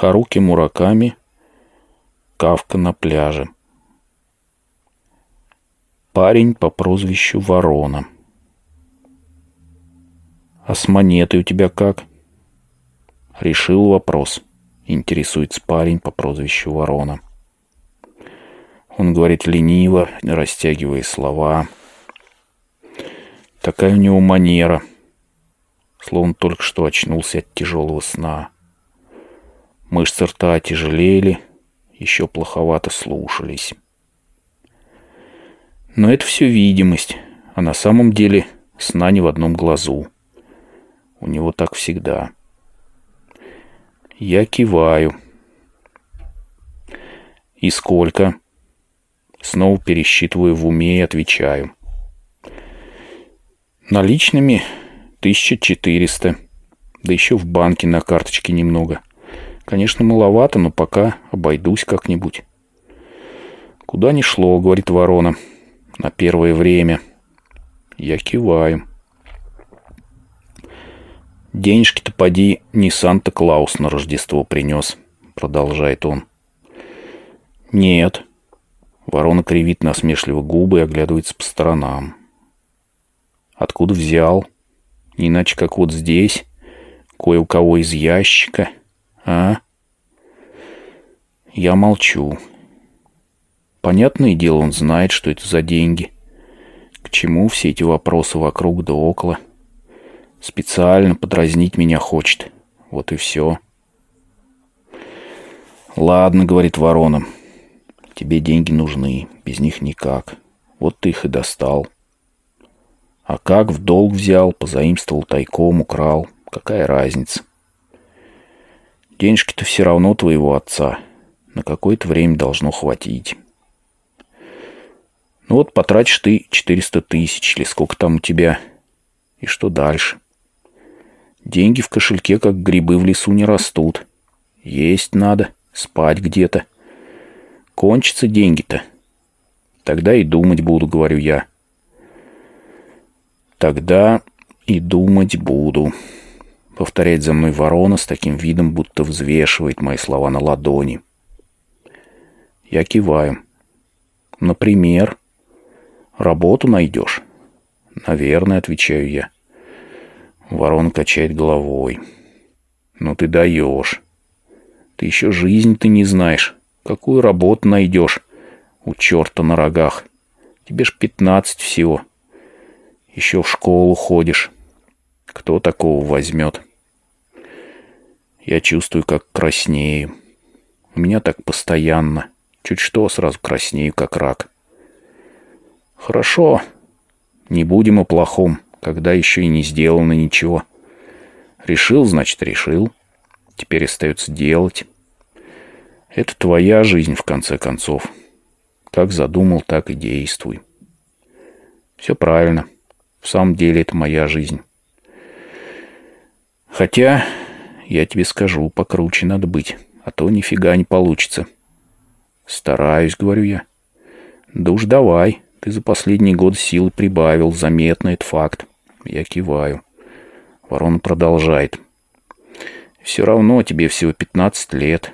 Харуки Мураками «Кавка на пляже». Парень по прозвищу Ворона. «А с монетой у тебя как?» Решил вопрос. Интересуется парень по прозвищу Ворона. Он говорит лениво, растягивая слова. Такая у него манера. Словно только что очнулся от тяжелого сна. Мышцы рта тяжелели, еще плоховато слушались. Но это все видимость, а на самом деле сна не в одном глазу. У него так всегда. Я киваю. И сколько? Снова пересчитываю в уме и отвечаю. Наличными 1400. Да еще в банке на карточке немного. Конечно, маловато, но пока обойдусь как-нибудь. Куда ни шло, говорит ворона. На первое время. Я киваю. Денежки-то поди не Санта-Клаус на Рождество принес, продолжает он. Нет. Ворона кривит насмешливо губы и оглядывается по сторонам. Откуда взял? Не иначе, как вот здесь, кое у кого из ящика, а? Я молчу. Понятное дело, он знает, что это за деньги. К чему все эти вопросы вокруг да около? Специально подразнить меня хочет. Вот и все. Ладно, говорит ворона. Тебе деньги нужны, без них никак. Вот ты их и достал. А как в долг взял, позаимствовал тайком, украл. Какая разница? Денежки-то все равно твоего отца. На какое-то время должно хватить. Ну вот потратишь ты 400 тысяч или сколько там у тебя. И что дальше? Деньги в кошельке, как грибы в лесу, не растут. Есть надо, спать где-то. Кончатся деньги-то. Тогда и думать буду, говорю я. Тогда и думать буду. Повторяет за мной ворона с таким видом, будто взвешивает мои слова на ладони. Я киваю. Например, работу найдешь? Наверное, отвечаю я. Ворон качает головой. Ну ты даешь. Ты еще жизнь ты не знаешь. Какую работу найдешь? У черта на рогах. Тебе ж пятнадцать всего. Еще в школу ходишь. Кто такого возьмет? Я чувствую, как краснею. У меня так постоянно. Чуть что, сразу краснею, как рак. Хорошо. Не будем о плохом, когда еще и не сделано ничего. Решил, значит, решил. Теперь остается делать. Это твоя жизнь, в конце концов. Как задумал, так и действуй. Все правильно. В самом деле это моя жизнь. Хотя, я тебе скажу, покруче надо быть, а то нифига не получится. Стараюсь, говорю я. Да уж давай, ты за последний год силы прибавил, заметно это факт. Я киваю. Ворона продолжает. Все равно тебе всего 15 лет.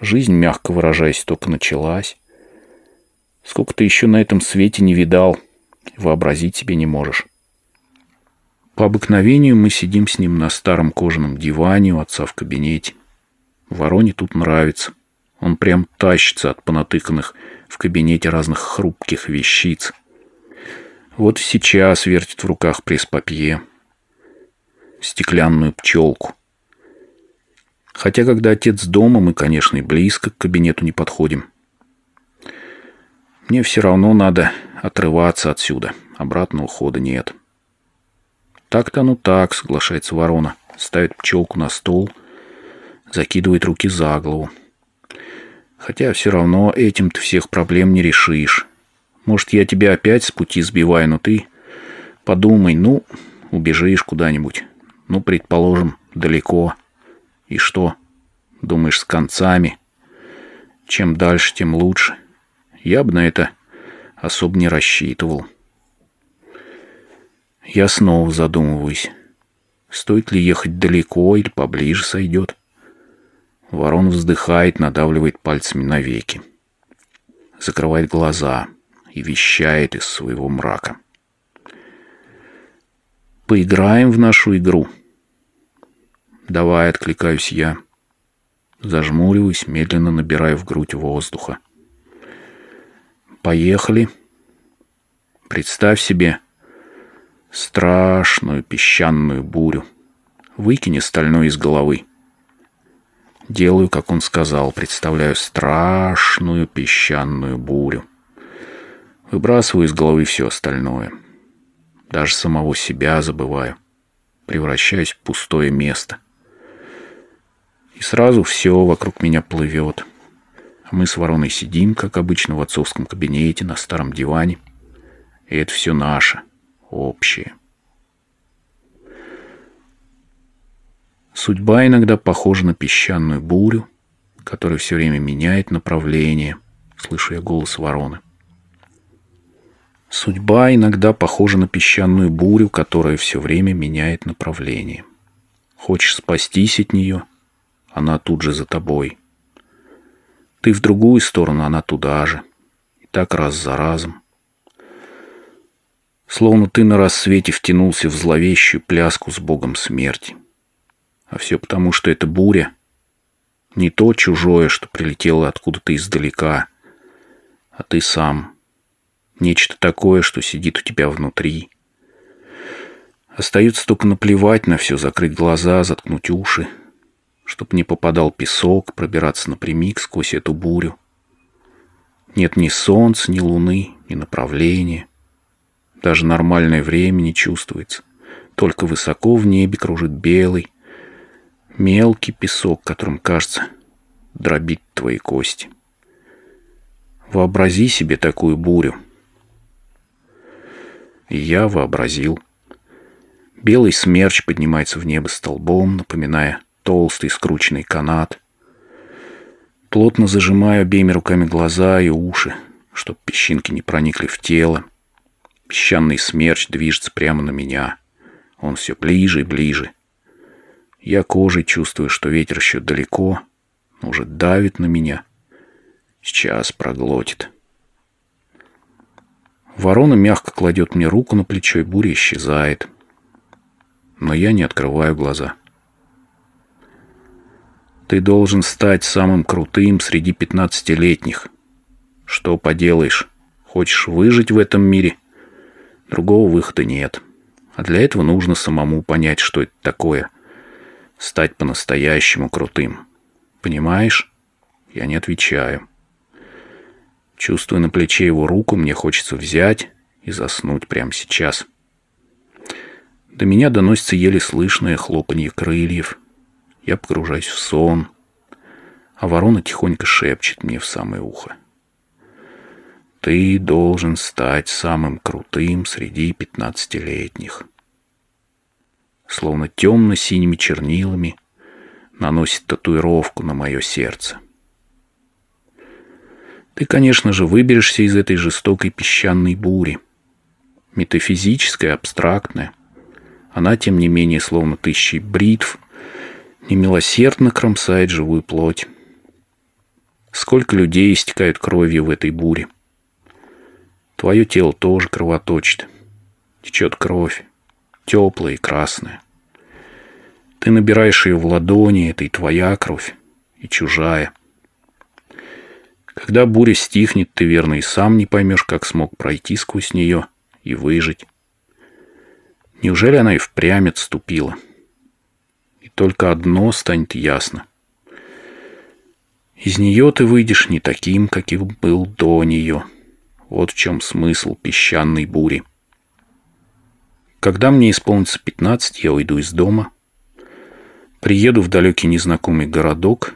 Жизнь, мягко выражаясь, только началась. Сколько ты еще на этом свете не видал, вообразить себе не можешь. По обыкновению мы сидим с ним на старом кожаном диване у отца в кабинете. Вороне тут нравится. Он прям тащится от понатыканных в кабинете разных хрупких вещиц. Вот сейчас вертит в руках пресс-папье. Стеклянную пчелку. Хотя, когда отец дома, мы, конечно, и близко к кабинету не подходим. Мне все равно надо отрываться отсюда. Обратного хода нет. — «Так-то ну так», — соглашается ворона. Ставит пчелку на стол, закидывает руки за голову. «Хотя все равно этим ты всех проблем не решишь. Может, я тебя опять с пути сбиваю, но ты подумай, ну, убежишь куда-нибудь. Ну, предположим, далеко. И что? Думаешь, с концами? Чем дальше, тем лучше. Я бы на это особо не рассчитывал». Я снова задумываюсь. Стоит ли ехать далеко или поближе сойдет? Ворон вздыхает, надавливает пальцами на веки. Закрывает глаза и вещает из своего мрака. «Поиграем в нашу игру». «Давай», — откликаюсь я. Зажмуриваюсь, медленно набираю в грудь воздуха. «Поехали». Представь себе страшную песчаную бурю. Выкини стальной из головы. Делаю, как он сказал, представляю страшную песчаную бурю. Выбрасываю из головы все остальное. Даже самого себя забываю. Превращаюсь в пустое место. И сразу все вокруг меня плывет. Мы с вороной сидим, как обычно, в отцовском кабинете на старом диване. И это все наше, общее. Судьба иногда похожа на песчаную бурю, которая все время меняет направление, слышу я голос вороны. Судьба иногда похожа на песчаную бурю, которая все время меняет направление. Хочешь спастись от нее, она тут же за тобой. Ты в другую сторону, она туда же. И так раз за разом. Словно ты на рассвете втянулся в зловещую пляску с богом смерти — а все потому, что это буря. Не то чужое, что прилетело откуда-то издалека, а ты сам. Нечто такое, что сидит у тебя внутри. Остается только наплевать на все, закрыть глаза, заткнуть уши, чтоб не попадал песок, пробираться напрямик сквозь эту бурю. Нет ни солнца, ни луны, ни направления. Даже нормальное время не чувствуется. Только высоко в небе кружит белый, Мелкий песок, которым, кажется, дробит твои кости. Вообрази себе такую бурю. И я вообразил. Белый смерч поднимается в небо столбом, напоминая толстый скрученный канат. Плотно зажимаю обеими руками глаза и уши, чтобы песчинки не проникли в тело. Песчаный смерч движется прямо на меня. Он все ближе и ближе. Я кожей чувствую, что ветер еще далеко, уже давит на меня. Сейчас проглотит. Ворона мягко кладет мне руку на плечо, и буря исчезает. Но я не открываю глаза. Ты должен стать самым крутым среди пятнадцатилетних. Что поделаешь? Хочешь выжить в этом мире? Другого выхода нет. А для этого нужно самому понять, что это такое — стать по-настоящему крутым. Понимаешь? Я не отвечаю. Чувствуя на плече его руку, мне хочется взять и заснуть прямо сейчас. До меня доносится еле слышное хлопанье крыльев. Я погружаюсь в сон, а ворона тихонько шепчет мне в самое ухо. Ты должен стать самым крутым среди пятнадцатилетних словно темно-синими чернилами, наносит татуировку на мое сердце. Ты, конечно же, выберешься из этой жестокой песчаной бури. Метафизическая, абстрактная. Она, тем не менее, словно тысячи бритв, немилосердно кромсает живую плоть. Сколько людей истекают кровью в этой буре. Твое тело тоже кровоточит. Течет кровь теплая и красная. Ты набираешь ее в ладони, это и твоя кровь, и чужая. Когда буря стихнет, ты верно и сам не поймешь, как смог пройти сквозь нее и выжить. Неужели она и впрямь отступила? И только одно станет ясно. Из нее ты выйдешь не таким, каким был до нее. Вот в чем смысл песчаной бури. Когда мне исполнится 15, я уйду из дома, приеду в далекий незнакомый городок,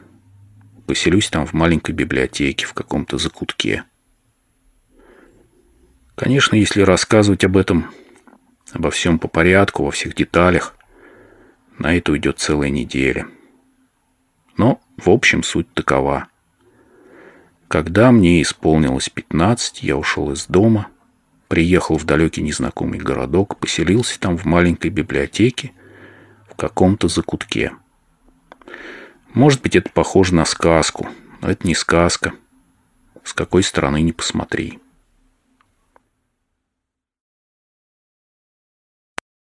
поселюсь там в маленькой библиотеке, в каком-то закутке. Конечно, если рассказывать об этом, обо всем по порядку, во всех деталях, на это уйдет целая неделя. Но, в общем, суть такова. Когда мне исполнилось 15, я ушел из дома – приехал в далекий незнакомый городок, поселился там в маленькой библиотеке в каком-то закутке. Может быть, это похоже на сказку, но это не сказка. С какой стороны не посмотри.